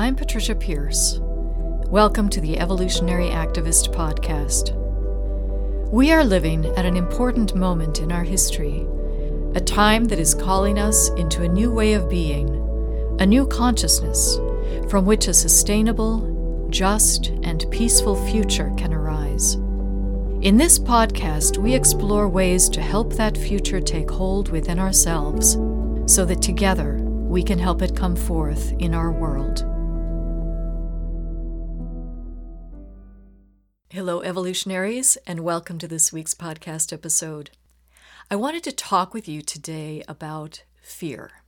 I'm Patricia Pearce. Welcome to the Evolutionary Activist Podcast. We are living at an important moment in our history, a time that is calling us into a new way of being, a new consciousness from which a sustainable, just, and peaceful future can arise. In this podcast, we explore ways to help that future take hold within ourselves so that together we can help it come forth in our world. Hello, evolutionaries, and welcome to this week's podcast episode. I wanted to talk with you today about fear,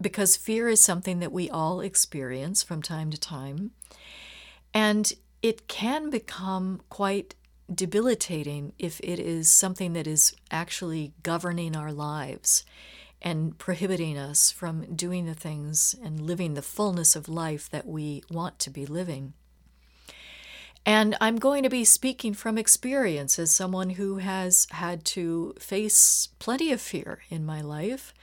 because fear is something that we all experience from time to time, and it can become quite debilitating if it is something that is actually governing our lives and prohibiting us from doing the things and living the fullness of life that we want to be living. And I'm going to be speaking from experience as someone who has had to face plenty of fear in my life,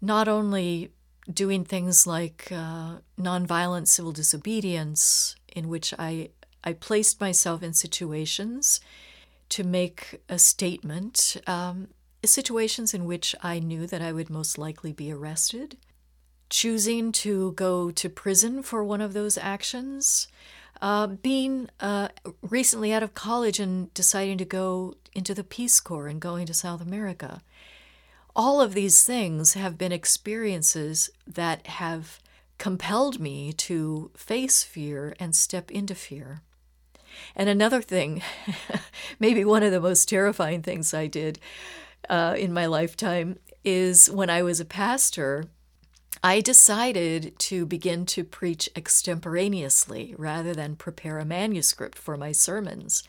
not only doing things like uh, nonviolent civil disobedience, in which I, I placed myself in situations to make a statement, um, situations in which I knew that I would most likely be arrested, choosing to go to prison for one of those actions uh, being uh, recently out of college and deciding to go into the Peace Corps and going to South America. All of these things have been experiences that have compelled me to face fear and step into fear. And another thing, maybe one of the most terrifying things I did uh, in my lifetime, is when I was a pastor, I decided to begin to preach extemporaneously rather than prepare a manuscript for my sermons.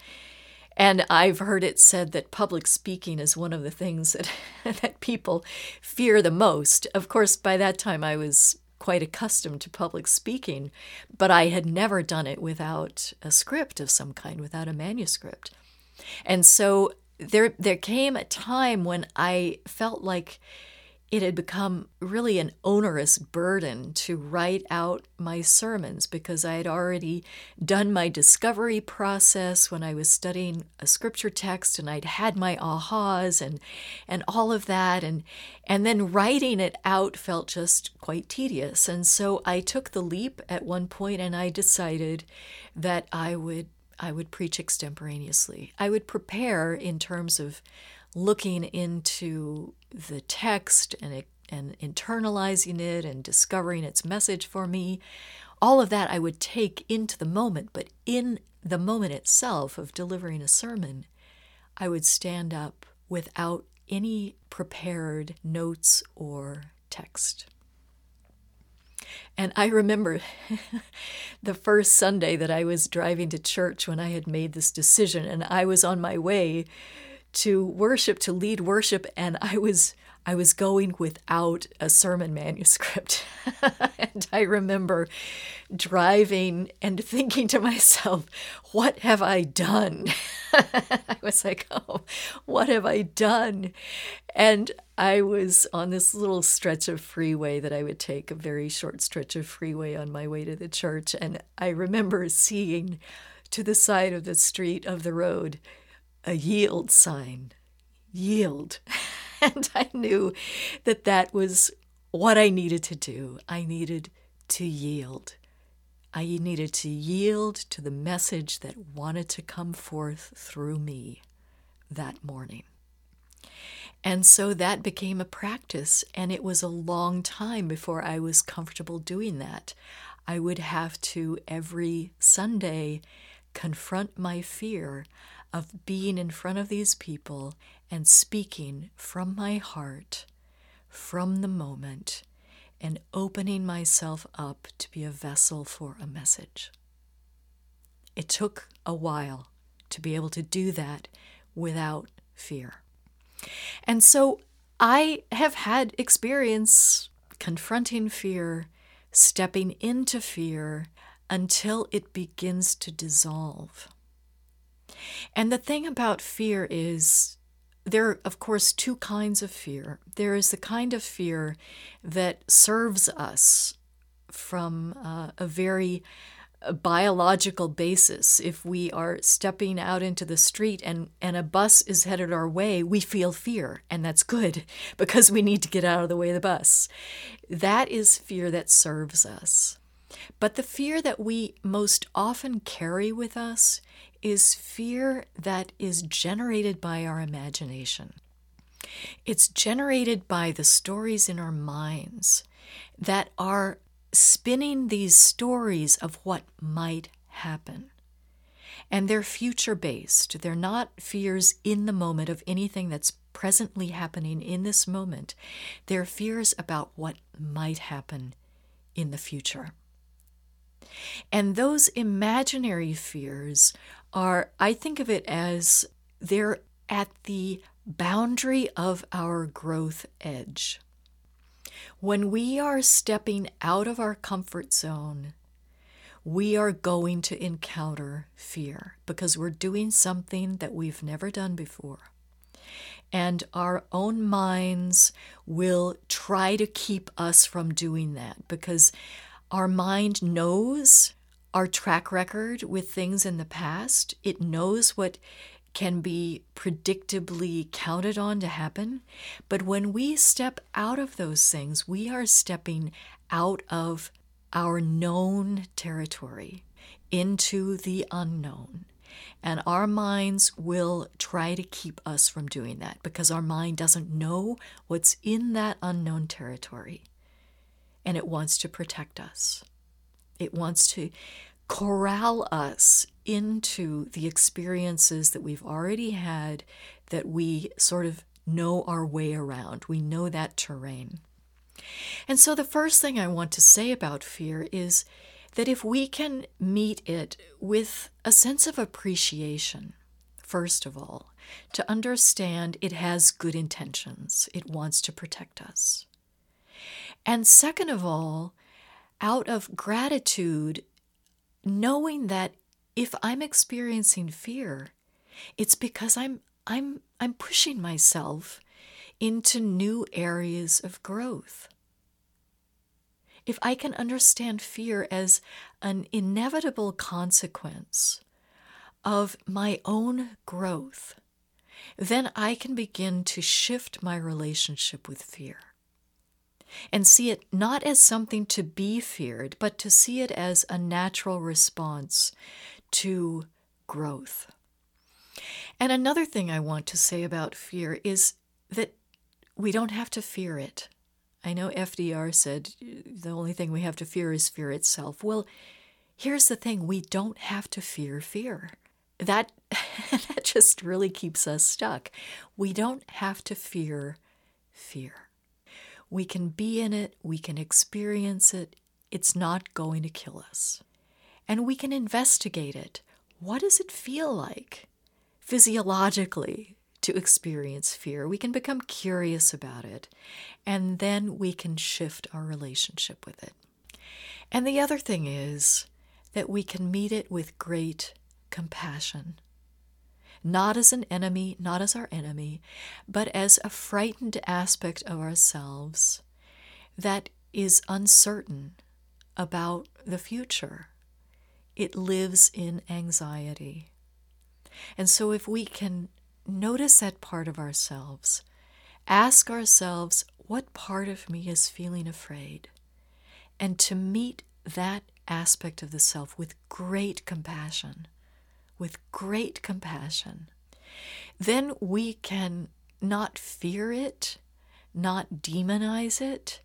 And I've heard it said that public speaking is one of the things that, that people fear the most. Of course, by that time I was quite accustomed to public speaking, but I had never done it without a script of some kind, without a manuscript. And so there there came a time when I felt like it had become really an onerous burden to write out my sermons because I had already done my discovery process when I was studying a scripture text and I'd had my ahas and and all of that and and then writing it out felt just quite tedious and so I took the leap at one point and I decided that I would I would preach extemporaneously. I would prepare in terms of looking into the text and and internalizing it and discovering its message for me all of that I would take into the moment but in the moment itself of delivering a sermon I would stand up without any prepared notes or text. And I remember the first Sunday that I was driving to church when I had made this decision, and I was on my way to worship to lead worship and I was I was going without a sermon manuscript. and I remember driving and thinking to myself, what have I done? I was like, oh, what have I done? And I was on this little stretch of freeway that I would take, a very short stretch of freeway on my way to the church. And I remember seeing to the side of the street of the road a yield sign. Yield. and I knew that that was what I needed to do. I needed to yield. I needed to yield to the message that wanted to come forth through me that morning. And so that became a practice, and it was a long time before I was comfortable doing that. I would have to every Sunday confront my fear of being in front of these people and speaking from my heart, from the moment, and opening myself up to be a vessel for a message. It took a while to be able to do that without fear. And so I have had experience confronting fear, stepping into fear until it begins to dissolve. And the thing about fear is there are, of course, two kinds of fear. There is the kind of fear that serves us from uh, a very uh, biological basis. If we are stepping out into the street and, and a bus is headed our way, we feel fear, and that's good because we need to get out of the way of the bus. That is fear that serves us. But the fear that we most often carry with us is fear that is generated by our imagination. It's generated by the stories in our minds that are spinning these stories of what might happen. And they're future based. They're not fears in the moment of anything that's presently happening in this moment. They're fears about what might happen in the future. And those imaginary fears are, I think of it as they're at the boundary of our growth edge. When we are stepping out of our comfort zone, we are going to encounter fear because we're doing something that we've never done before. And our own minds will try to keep us from doing that because our mind knows our track record with things in the past. It knows what can be predictably counted on to happen. But when we step out of those things, we are stepping out of our known territory into the unknown. And our minds will try to keep us from doing that because our mind doesn't know what's in that unknown territory. And it wants to protect us. It wants to corral us into the experiences that we've already had that we sort of know our way around. We know that terrain. And so, the first thing I want to say about fear is that if we can meet it with a sense of appreciation, first of all, to understand it has good intentions, it wants to protect us. And second of all, out of gratitude knowing that if I'm experiencing fear, it's because I'm I'm I'm pushing myself into new areas of growth. If I can understand fear as an inevitable consequence of my own growth, then I can begin to shift my relationship with fear and see it not as something to be feared, but to see it as a natural response to growth. And another thing I want to say about fear is that we don't have to fear it. I know FDR said the only thing we have to fear is fear itself. Well, here's the thing we don't have to fear fear. That, that just really keeps us stuck. We don't have to fear fear. We can be in it, we can experience it, it's not going to kill us. And we can investigate it. What does it feel like physiologically to experience fear? We can become curious about it, and then we can shift our relationship with it. And the other thing is that we can meet it with great compassion not as an enemy, not as our enemy, but as a frightened aspect of ourselves that is uncertain about the future. It lives in anxiety. And so, if we can notice that part of ourselves, ask ourselves, what part of me is feeling afraid? And to meet that aspect of the self with great compassion with great compassion, then we can not fear it, not demonize it,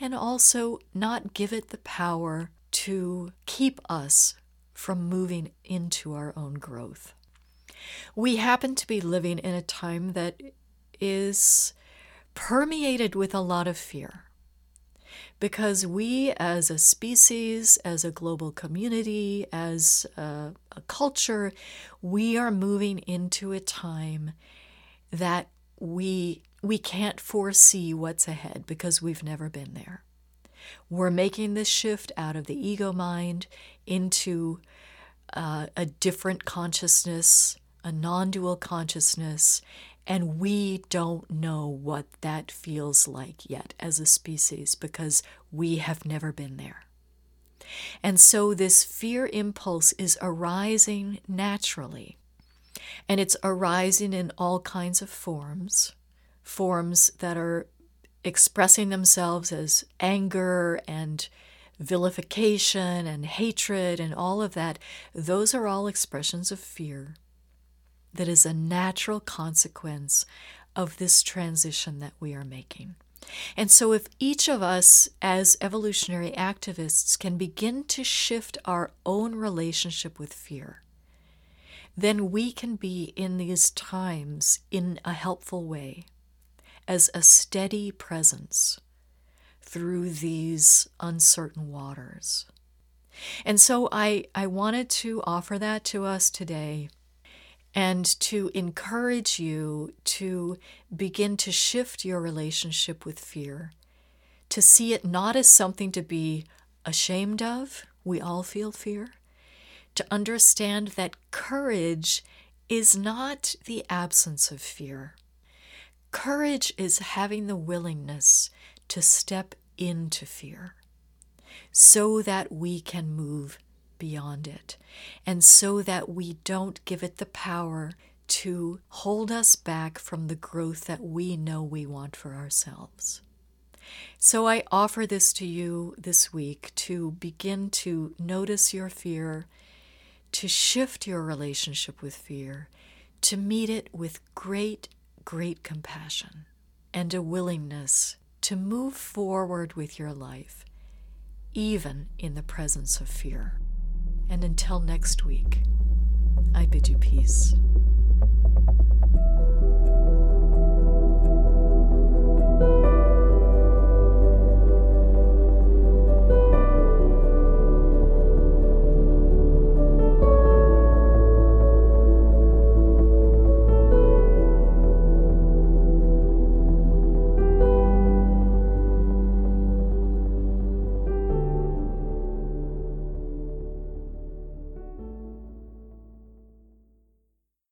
and also not give it the power to keep us from moving into our own growth. We happen to be living in a time that is permeated with a lot of fear because we as a species, as a global community, as a, a culture, we are moving into a time that we we can't foresee what's ahead because we've never been there. We're making this shift out of the ego mind into uh, a different consciousness, a non dual consciousness, and we don't know what that feels like yet as a species because we have never been there. And so this fear impulse is arising naturally. And it's arising in all kinds of forms, forms that are expressing themselves as anger and vilification and hatred and all of that. Those are all expressions of fear that is a natural consequence of this transition that we are making. And so, if each of us as evolutionary activists can begin to shift our own relationship with fear, then we can be in these times in a helpful way, as a steady presence through these uncertain waters. And so I, I wanted to offer that to us today and to encourage you to begin to shift your relationship with fear, to see it not as something to be ashamed of. We all feel fear. To understand that courage is not the absence of fear. Courage is having the willingness to step into fear so that we can move beyond it, and so that we don't give it the power to hold us back from the growth that we know we want for ourselves. So I offer this to you this week to begin to notice your fear, to shift your relationship with fear, to meet it with great, great compassion and a willingness to move forward with your life, even in the presence of fear. And until next week, I bid you peace.